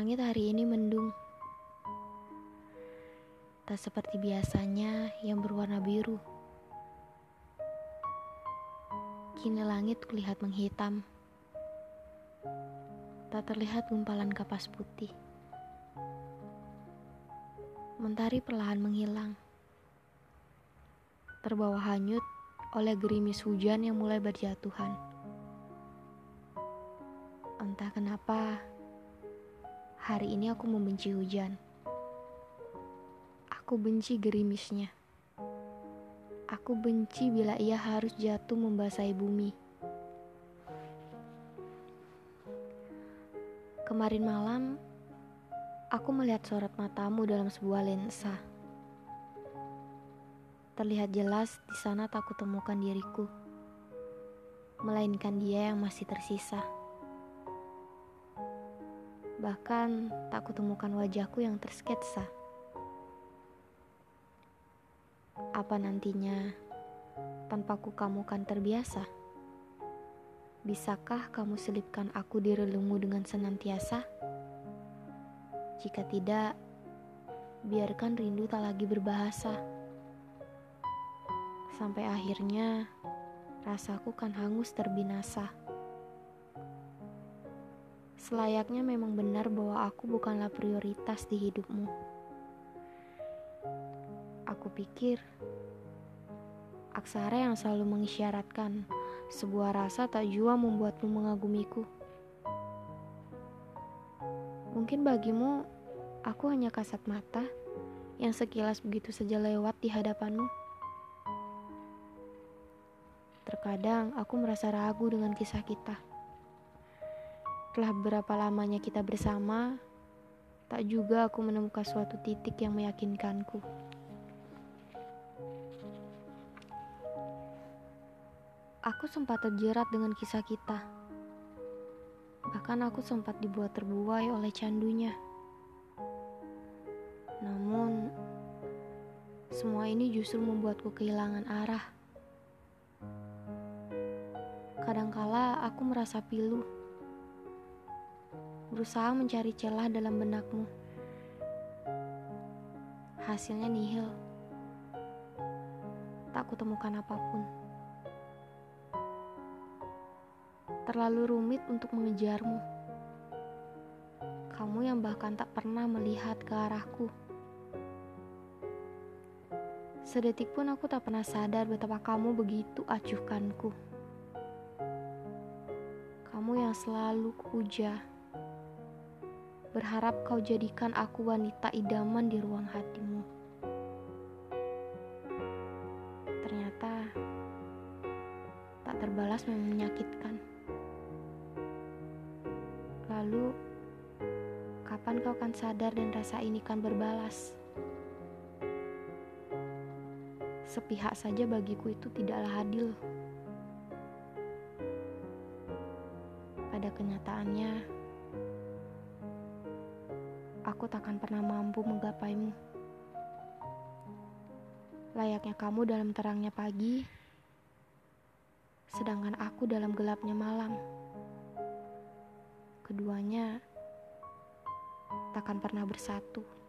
Langit hari ini mendung. Tak seperti biasanya yang berwarna biru. Kini langit terlihat menghitam. Tak terlihat gumpalan kapas putih. Mentari perlahan menghilang. Terbawa hanyut oleh gerimis hujan yang mulai berjatuhan. Entah kenapa, hari ini aku membenci hujan. Aku benci gerimisnya. Aku benci bila ia harus jatuh membasahi bumi. Kemarin malam, aku melihat sorot matamu dalam sebuah lensa. Terlihat jelas di sana tak kutemukan diriku, melainkan dia yang masih tersisa. Bahkan tak kutemukan wajahku yang tersketsa. Apa nantinya tanpa ku kamu kan terbiasa? Bisakah kamu selipkan aku di relungmu dengan senantiasa? Jika tidak, biarkan rindu tak lagi berbahasa. Sampai akhirnya rasaku kan hangus terbinasa. Selayaknya memang benar bahwa aku bukanlah prioritas di hidupmu. Aku pikir aksara yang selalu mengisyaratkan sebuah rasa tak jua membuatmu mengagumiku. Mungkin bagimu aku hanya kasat mata yang sekilas begitu saja lewat di hadapanmu. Terkadang aku merasa ragu dengan kisah kita. Telah berapa lamanya kita bersama, tak juga aku menemukan suatu titik yang meyakinkanku. Aku sempat terjerat dengan kisah kita. Bahkan aku sempat dibuat terbuai oleh candunya. Namun, semua ini justru membuatku kehilangan arah. Kadangkala aku merasa pilu, berusaha mencari celah dalam benakmu. Hasilnya nihil. Tak kutemukan apa pun. terlalu rumit untuk mengejarmu. Kamu yang bahkan tak pernah melihat ke arahku. Sedetik pun aku tak pernah sadar betapa kamu begitu acuhkanku. Kamu yang selalu kuja. Berharap kau jadikan aku wanita idaman di ruang hatimu. Ternyata tak terbalas memang menyakitkan. Lalu, kapan kau akan sadar dan rasa ini kan berbalas? Sepihak saja bagiku itu tidaklah adil. Pada kenyataannya, aku takkan pernah mampu menggapaimu. Layaknya kamu dalam terangnya pagi, sedangkan aku dalam gelapnya malam keduanya takkan pernah bersatu.